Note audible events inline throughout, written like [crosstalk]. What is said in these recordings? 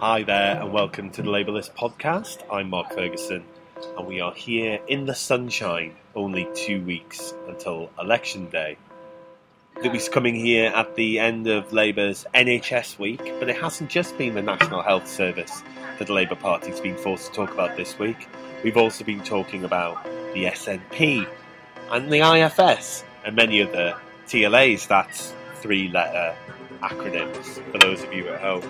Hi there, and welcome to the LabourList podcast. I'm Mark Ferguson, and we are here in the sunshine, only two weeks until election day. We're coming here at the end of Labour's NHS week, but it hasn't just been the National Health Service that the Labour Party's been forced to talk about this week. We've also been talking about the SNP and the IFS and many of the TLAs, that's three letter acronyms for those of you at home.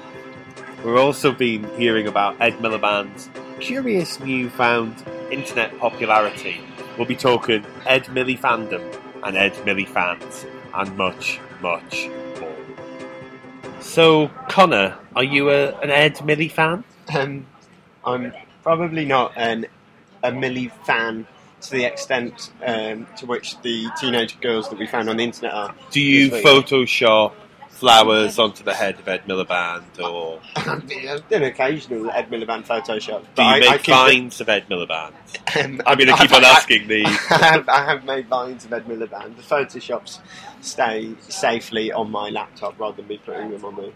We've also been hearing about Ed Miliband's curious newfound internet popularity. We'll be talking Ed Milifandom and Ed Milifans and much, much more. So, Conor, are you a, an Ed Milifan? Um, I'm probably not an, a Millie fan to the extent um, to which the teenage girls that we found on the internet are. Do you. Photoshop flowers onto the head of Ed Miliband, or [laughs] I've occasional Ed Miliband Photoshop. do you make vines of Ed Miliband? Um, I'm going to keep on asking the. [laughs] I have, I have made vines of Ed Miliband. The photoshops stay safely on my laptop rather than me putting them on the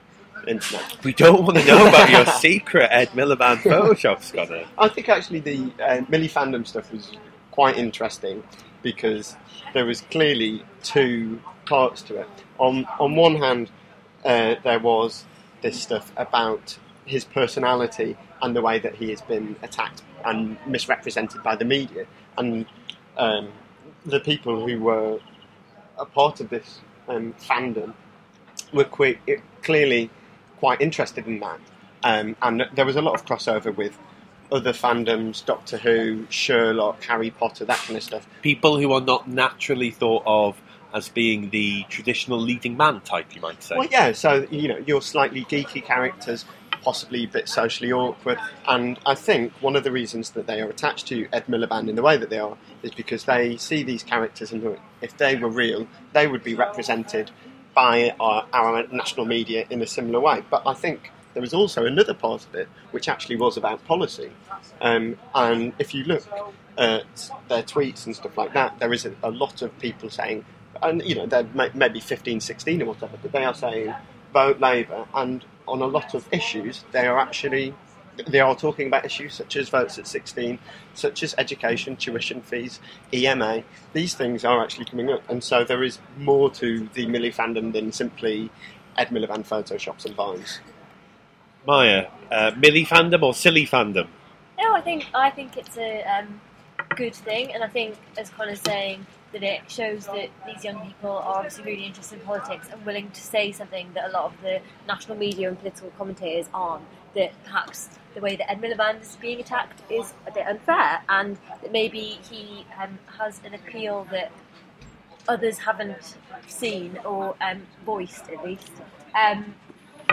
internet. We don't want to know about your secret Ed Miliband Photoshop, Conor. [laughs] I think actually the uh, Milifandom stuff was quite interesting because there was clearly two parts to it. On on one hand, uh, there was this stuff about his personality and the way that he has been attacked and misrepresented by the media, and um, the people who were a part of this um, fandom were clearly quite interested in that. Um, and there was a lot of crossover with other fandoms, Doctor Who, Sherlock, Harry Potter, that kind of stuff. People who are not naturally thought of as being the traditional leading man type, you might say. Well, yeah, so, you know, you're slightly geeky characters, possibly a bit socially awkward, and I think one of the reasons that they are attached to Ed Miliband in the way that they are is because they see these characters and if they were real, they would be represented by our, our national media in a similar way. But I think there was also another part of it which actually was about policy. Um, and if you look at their tweets and stuff like that, there is a, a lot of people saying, and you know, they're maybe 15, 16 or whatever, but they are saying vote Labour. And on a lot of issues, they are actually they are talking about issues such as votes at 16, such as education, tuition fees, EMA. These things are actually coming up, and so there is more to the Milifandom than simply Ed Miliband photoshops and vines. Maya, uh, Millie fandom or silly fandom? No, I think I think it's a um, good thing, and I think, as Conor's saying, that it shows that these young people are obviously really interested in politics and willing to say something that a lot of the national media and political commentators aren't. That perhaps the way that Ed Miliband is being attacked is a bit unfair, and that maybe he um, has an appeal that others haven't seen or um, voiced, at least. Um,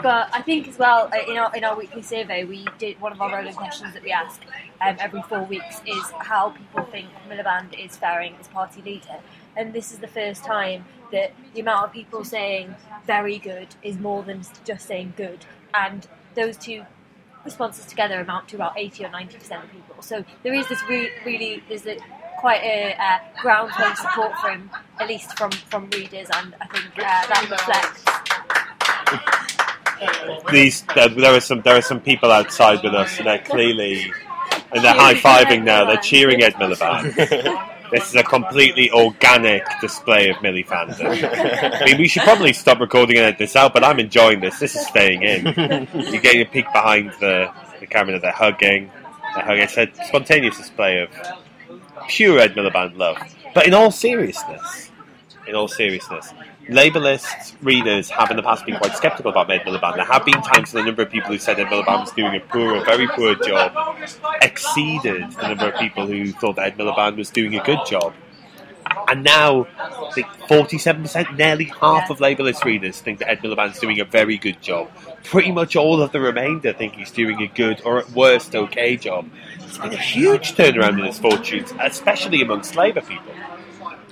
but I think as well uh, in our in our weekly survey we did one of our rolling questions that we ask um, every four weeks is how people think Miliband is faring as party leader, and this is the first time that the amount of people saying very good is more than just saying good, and those two responses together amount to about eighty or ninety percent of people. So there is this re- really there's a quite a uh, groundswell of support for him, at least from from readers, and I think uh, that reflects. These there, there are some there are some people outside with us, and they're clearly and they're high fiving now. They're cheering Ed Miliband. [laughs] This is a completely organic display of Milifandom. I mean, we should probably stop recording and edit this out, but I'm enjoying this. This is staying in. [laughs] You're getting a peek behind the, the camera. They're hugging. They're hugging. It's a spontaneous display of pure Ed Miliband love. But in all seriousness, in all seriousness, LabourList readers have in the past been quite sceptical about Ed Miliband. There have been times when the number of people who said Ed Miliband was doing a poor or very poor job exceeded the number of people who thought that Ed Miliband was doing a good job. And now, I think 47%, nearly half of LabourList readers think that Ed Miliband's doing a very good job. Pretty much all of the remainder think he's doing a good or at worst okay job. It's been a huge turnaround in his fortunes, especially amongst Labour people.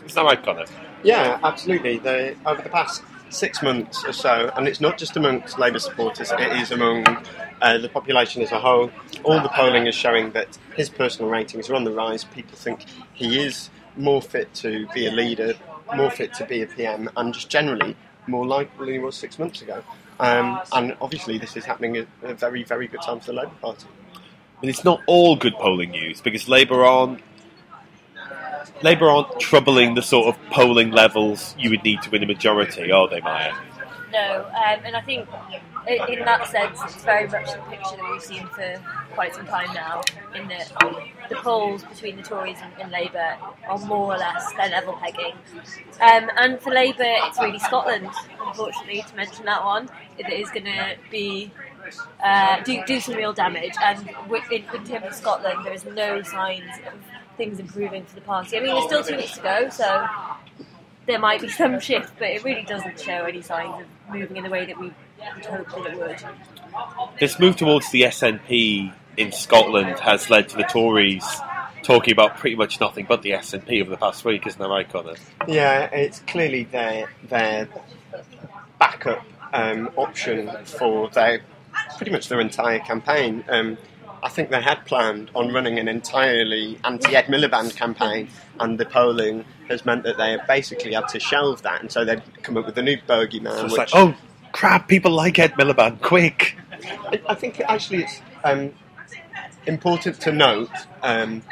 Is that right, Conor? Yeah, absolutely. Over the past six months or so, and it's not just amongst Labour supporters, it is among uh, the population as a whole. All the polling is showing that his personal ratings are on the rise. People think he is more fit to be a leader, more fit to be a PM, and just generally more likely than he was six months ago. Um, and obviously, this is happening at a very, very good time for the Labour Party. But it's not all good polling news because Labour aren't Labour aren't troubling the sort of polling levels you would need to win a majority, are they, Maya? No, um, and I think in that sense, it's very much the picture that we've seen for quite some time now. In that the polls between the Tories and, and Labour are more or less they're level pegging. Um, and for Labour, it's really Scotland, unfortunately, to mention that one. It is going to be uh, do do some real damage. And in, in terms of Scotland, there is no signs of things improving for the party. I mean, there's still two weeks to go, so there might be some shift, but it really doesn't show any signs of moving in the way that we would hope that it would. This move towards the SNP in Scotland has led to the Tories talking about pretty much nothing but the SNP over the past week, isn't that right, Conor? Yeah, it's clearly their their backup um, option for their pretty much their entire campaign. Um, I think they had planned on running an entirely anti-Ed Miliband campaign, and the polling has meant that they have basically had to shelve that, and so they've come up with a new bogeyman. So it's which like, oh crap, people like Ed Miliband, quick! I, I think actually it's um, important to note, um,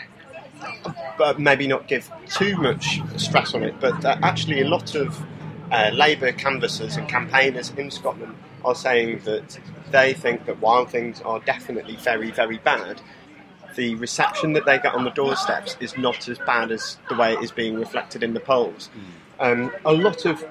but maybe not give too much stress on it. But uh, actually, a lot of uh, Labour canvassers and campaigners in Scotland are saying that they think that while things are definitely very, very bad, the reception that they get on the doorsteps is not as bad as the way it is being reflected in the polls. Um, a lot of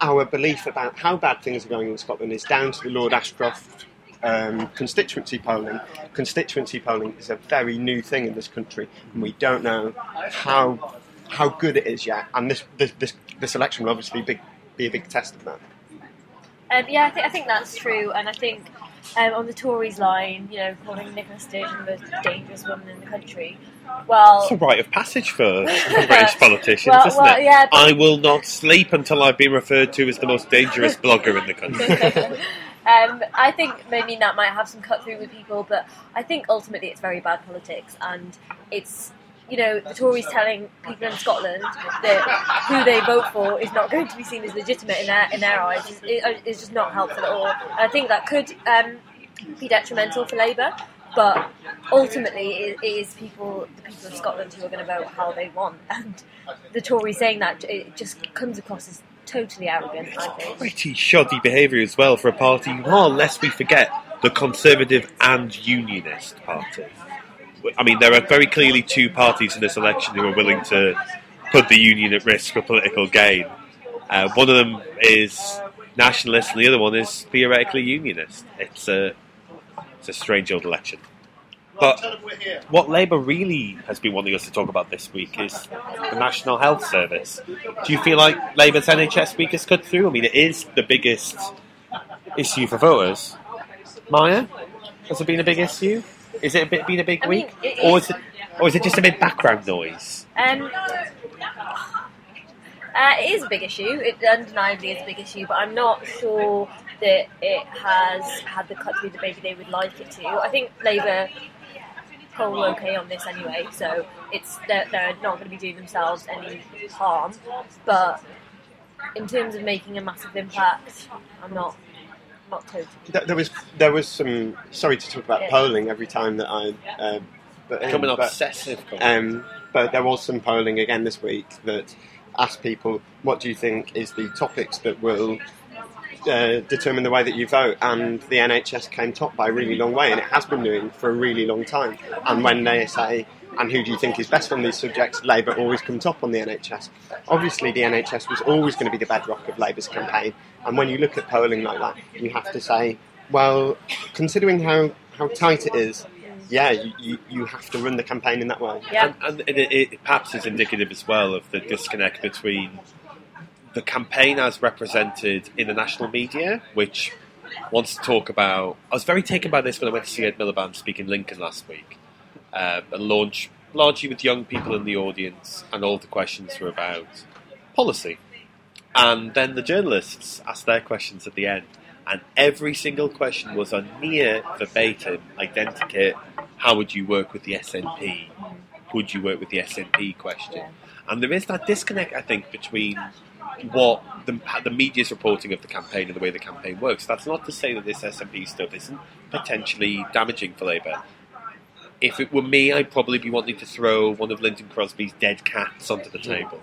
our belief about how bad things are going in Scotland is down to the Lord Ashcroft um, constituency polling. Constituency polling is a very new thing in this country, and we don't know how how good it is yet. And this this this, this election will obviously be, be a big test of that. Um, yeah, I think I think that's true, and I think um, on the Tories line, you know, calling Nicola Sturgeon the most dangerous woman in the country. Well, It's a rite of passage for, [laughs] British politicians, Well- isn't well, it? yeah, I will not sleep until I've been referred to as the most dangerous blogger in the country. [laughs] um, I think maybe that might have some cut through with people, but I think ultimately it's very bad politics, and it's you know the Tories telling people in Scotland that who they vote for is not going to be seen as legitimate in their in their eyes is, is just not helpful at all. And I think that could um, be detrimental for Labour. But ultimately, it is people, the people of Scotland, who are going to vote how they want, and the Tories saying that it just comes across as totally arrogant. I think. Pretty shoddy behaviour as well for a party who are, lest we forget, the Conservative and Unionist party. I mean, there are very clearly two parties in this election who are willing to put the Union at risk for political gain. Uh, one of them is nationalist, and the other one is theoretically unionist. It's a it's a strange old election. But what Labour really has been wanting us to talk about this week is the National Health Service. Do you feel like Labour's NHS week has cut through? I mean, it is the biggest issue for voters. Maya, has it been a big issue? Is it a bit, been a big I mean, week, it or is- is it, or is it just a bit background noise? Um, uh, it is a big issue. It undeniably is a big issue, but I'm not sure that it has had the cut through the baby they would like it to. I think Labour poll okay on this anyway, so it's they're, they're not going to be doing themselves any harm. But in terms of making a massive impact, I'm not not totally. There there was there was some. Sorry to talk about Yeah. polling every time that I. Uh, but, Becoming but- obsessive. Um, but there was some polling again this week that asked people, what do you think is the topics that will uh, determine the way that you vote? And the NHS came top by a really long way, and it has been doing for a really long time. And when they say, and who do you think is best on these subjects, Labour always come top on the NHS. Obviously, the NHS was always going to be the bedrock of Labour's campaign. And when you look at polling like that, you have to say, well, considering how, how tight it is, yeah, you, you, you have to run the campaign in that way. Yeah. And, and it, it perhaps is indicative as well of the disconnect between the campaign as represented in the national media, which wants to talk about. I was very taken by this when I went to see Ed Miliband speak in Lincoln last week. Uh, a launch largely with young people in the audience, and all the questions were about policy. And then the journalists asked their questions at the end, and every single question was a near verbatim identikit. How would you work with the SNP? Would you work with the SNP question? And there is that disconnect, I think, between what the, the media's reporting of the campaign and the way the campaign works. That's not to say that this SNP stuff isn't potentially damaging for Labour. If it were me, I'd probably be wanting to throw one of Lynton Crosby's dead cats onto the table.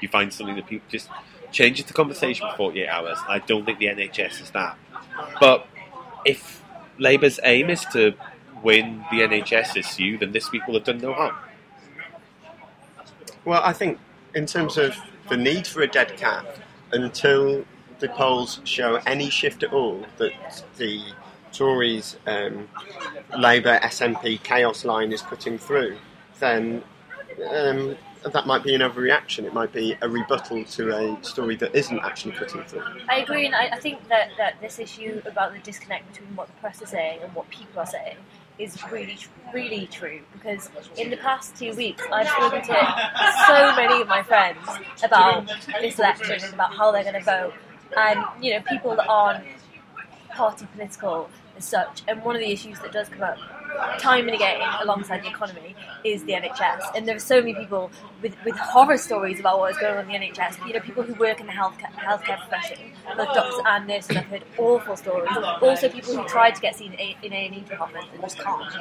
You find something that people just changes the conversation for 48 hours. I don't think the NHS is that. But if Labour's aim is to win the NHS issue, then this week will have done no harm. Well, I think in terms of the need for a dead cat, until the polls show any shift at all that the Tories, um, Labour, SNP chaos line is cutting through, then um, that might be an overreaction. It might be a rebuttal to a story that isn't actually cutting through. I agree, and I, I think that, that this issue about the disconnect between what the press is saying and what people are saying is really, really true. Because in the past two weeks, I've spoken to so many of my friends about this election about how they're going to vote, and you know, people that aren't party political as such. And one of the issues that does come up time and again alongside the economy is the NHS. And there are so many people with, with horror stories about what is going on in the NHS. You know, people who work in the healthcare, healthcare profession, both doctors and nurses, I've heard awful stories. Also, people who tried to get seen in A&E departments and just can't.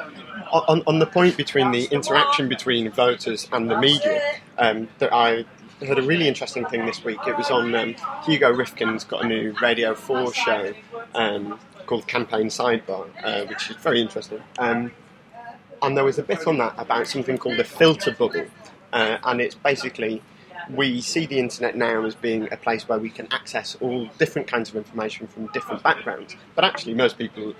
On, on the point between the interaction between voters and the media, um, that I heard a really interesting thing this week. It was on um, Hugo Rifkin's got a new Radio 4 show um, called Campaign Sidebar, uh, which is very interesting. Um, and there was a bit on that about something called the filter bubble, uh, and it's basically we see the internet now as being a place where we can access all different kinds of information from different backgrounds. But actually, most people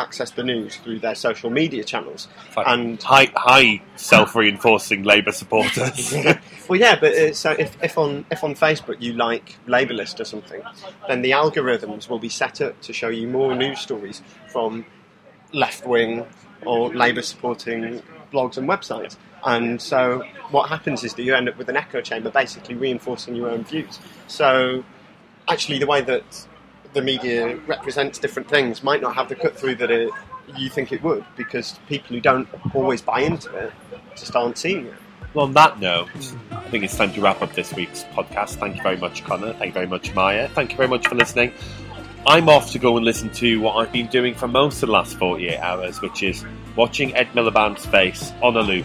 access the news through their social media channels. And high, high self-reinforcing Labour supporters. [laughs] well, yeah, but uh, so if, if on if on Facebook you like Labour List or something, then the algorithms will be set up to show you more news stories from left wing or Labour supporting blogs and websites. And so what happens is that you end up with an echo chamber basically reinforcing your own views. So actually, the way that the media represents different things might not have the cut through that it, you think it would because people who don't always buy into it just aren't seeing it. Well, on that note, hmm. I think it's time to wrap up this week's podcast. Thank you very much, Conor. Thank you very much, Maya. Thank you very much for listening. I'm off to go and listen to what I've been doing for most of the last 48 hours, which is watching Ed Miliband's face on a loop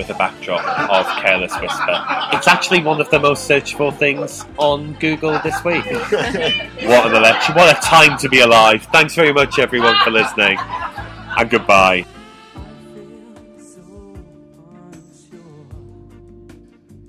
with a backdrop of Careless Whisper. It's actually one of the most searched for things on Google this week. [laughs] what an election. What a time to be alive. Thanks very much, everyone, for listening. And goodbye.